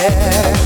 yeah.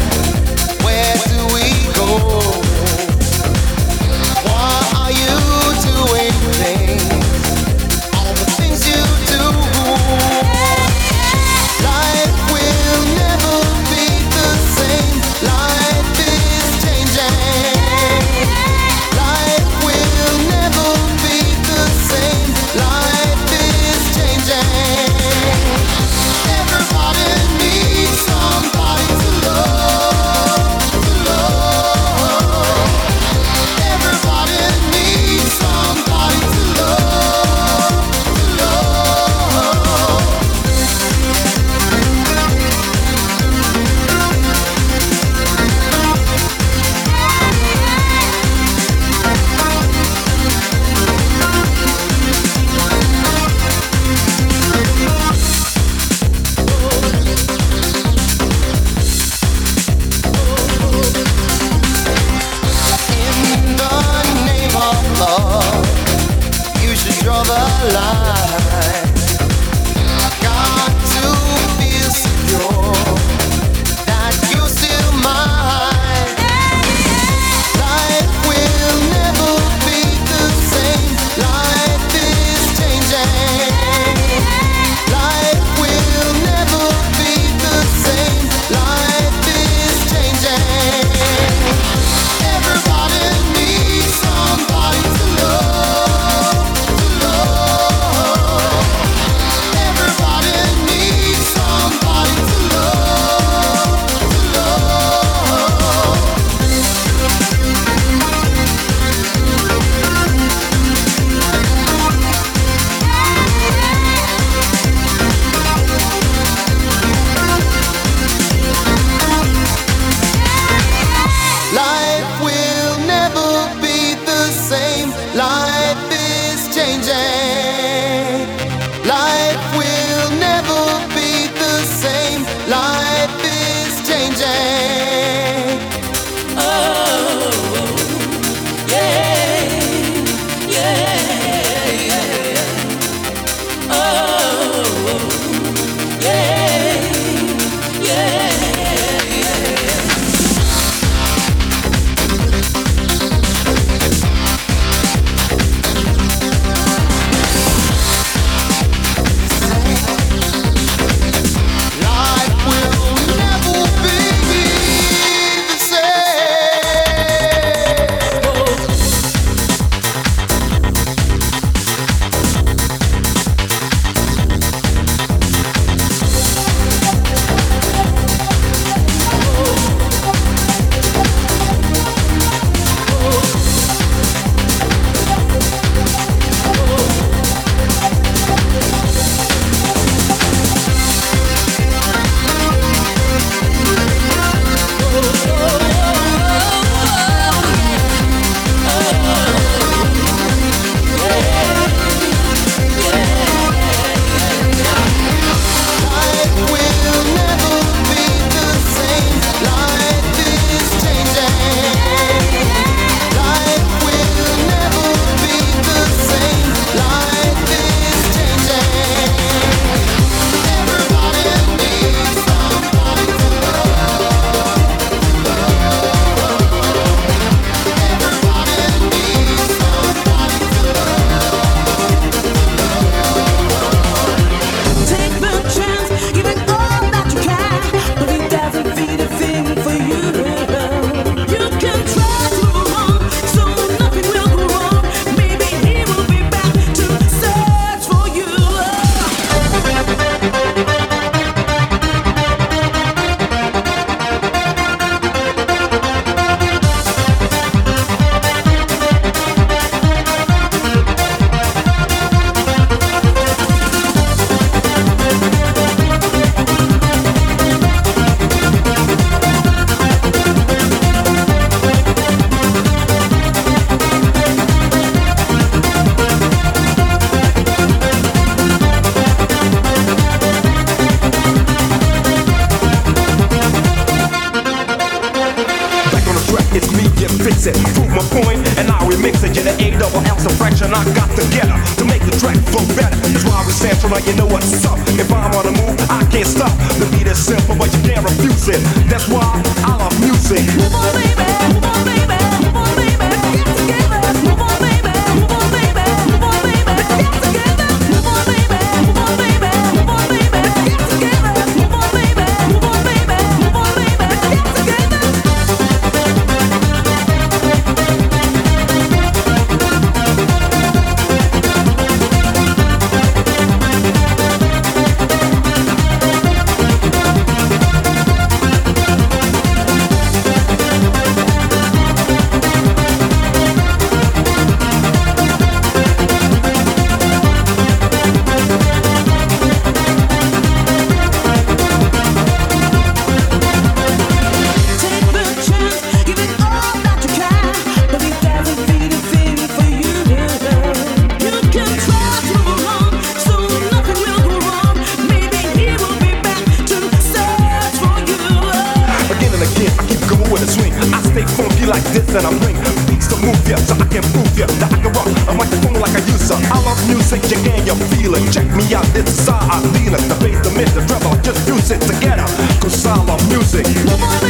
feeling. Check me out, this is how I feel it. The faith, the myth, the trouble, just use it together. Cause I'm a music. Lover.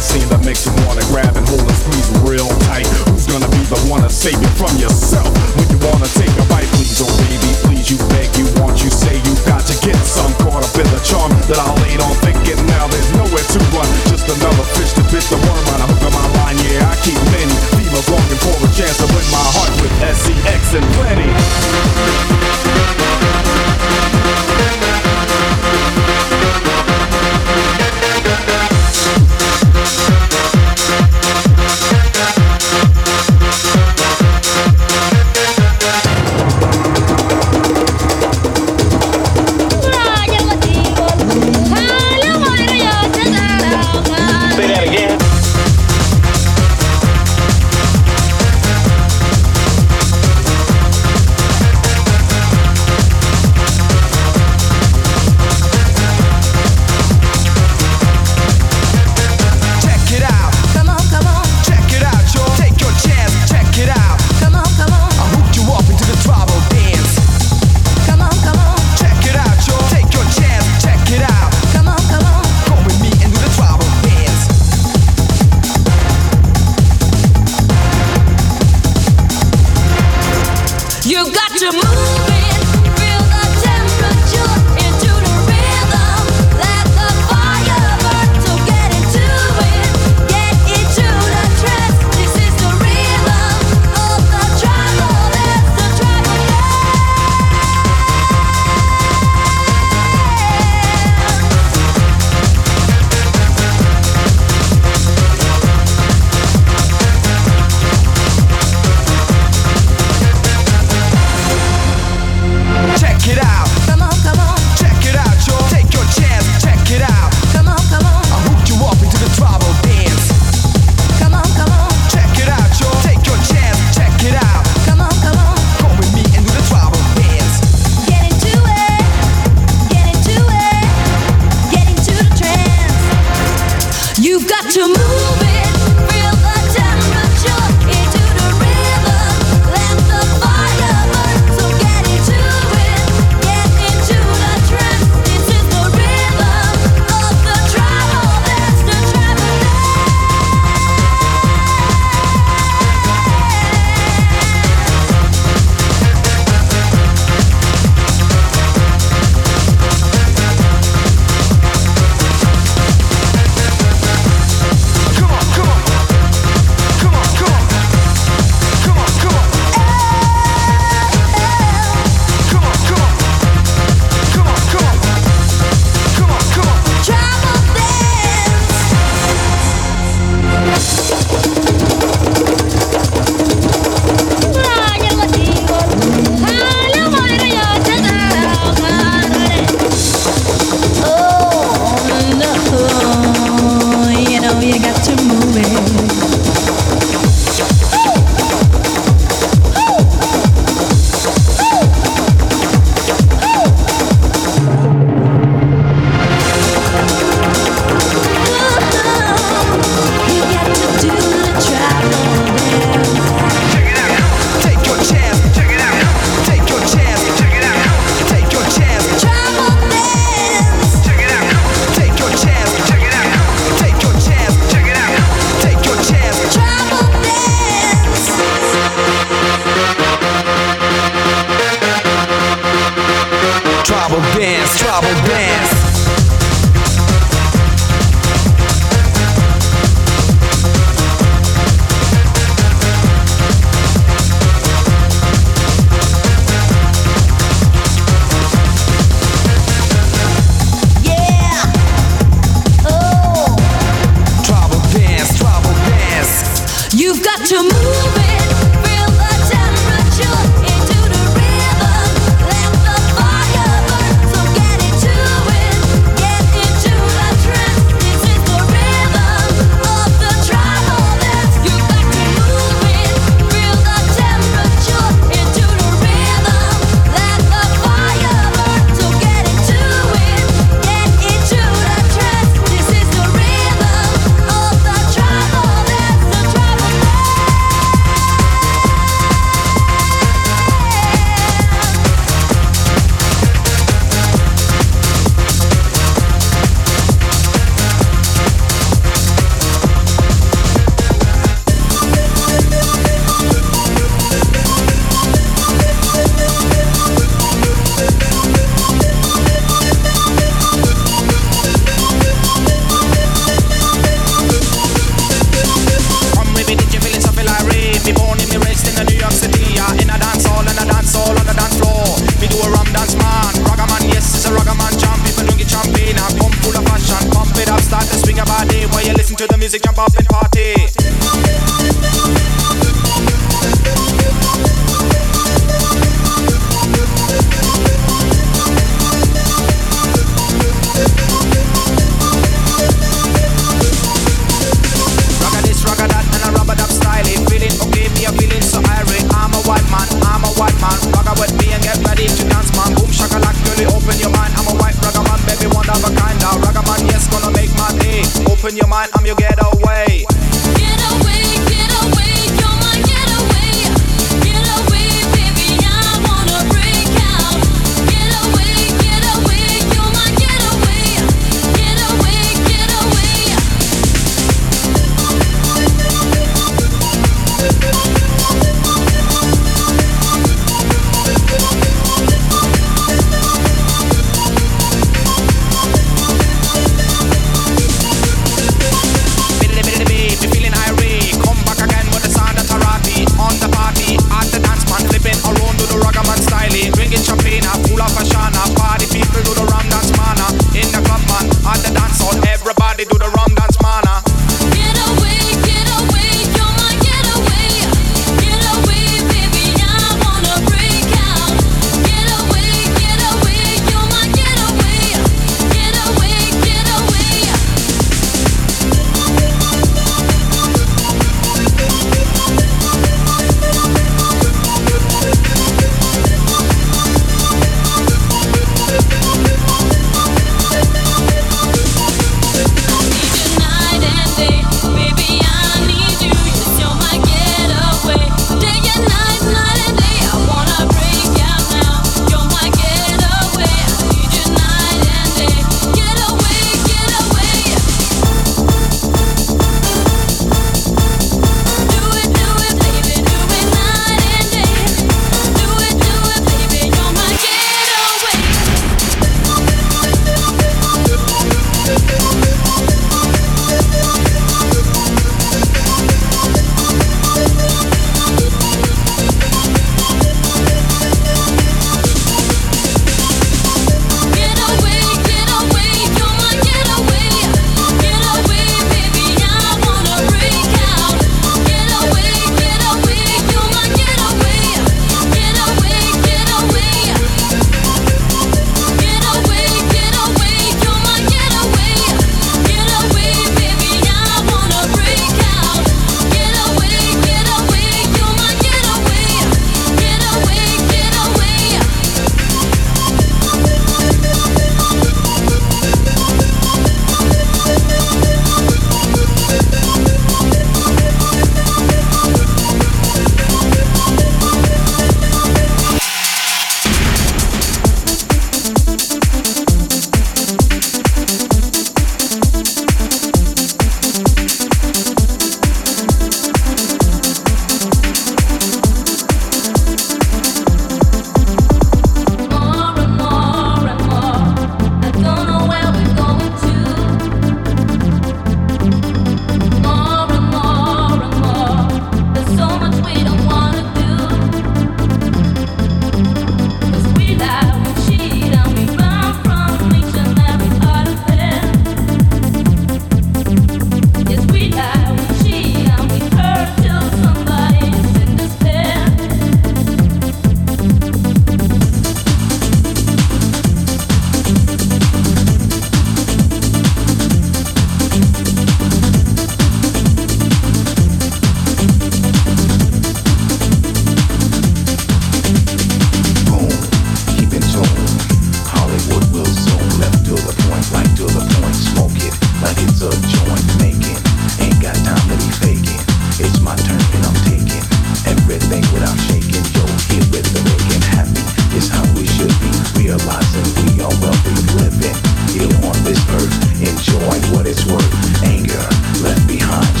its worth, anger left behind.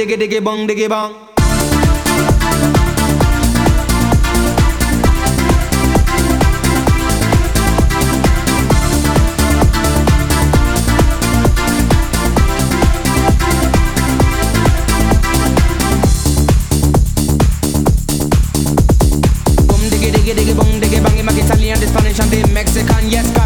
diggy diggy bong diggy bong. Italian, the Spanish, and the Mexican. Yes,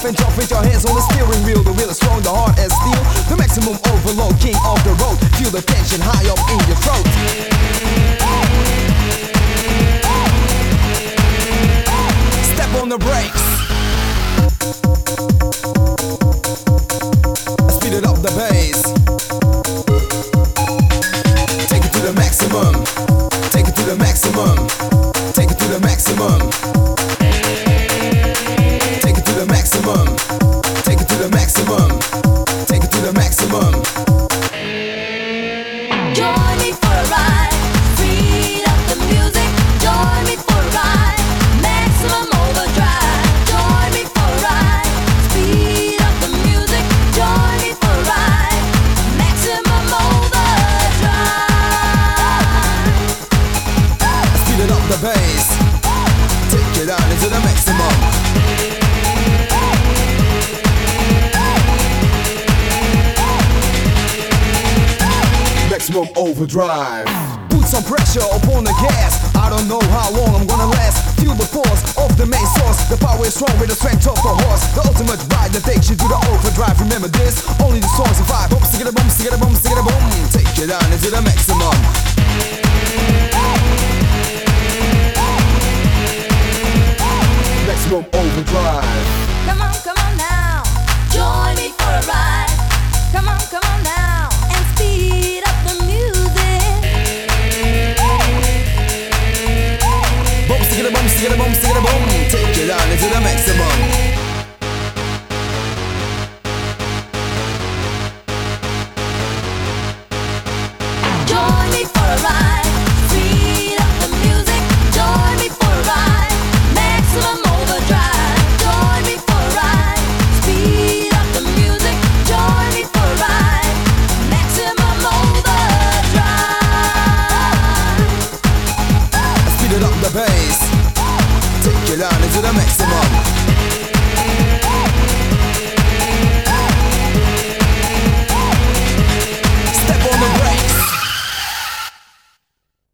off and drop with your hands on the steering wheel. The wheel is strong, the heart is steel. The maximum overload, king of the road. Feel the tension high up in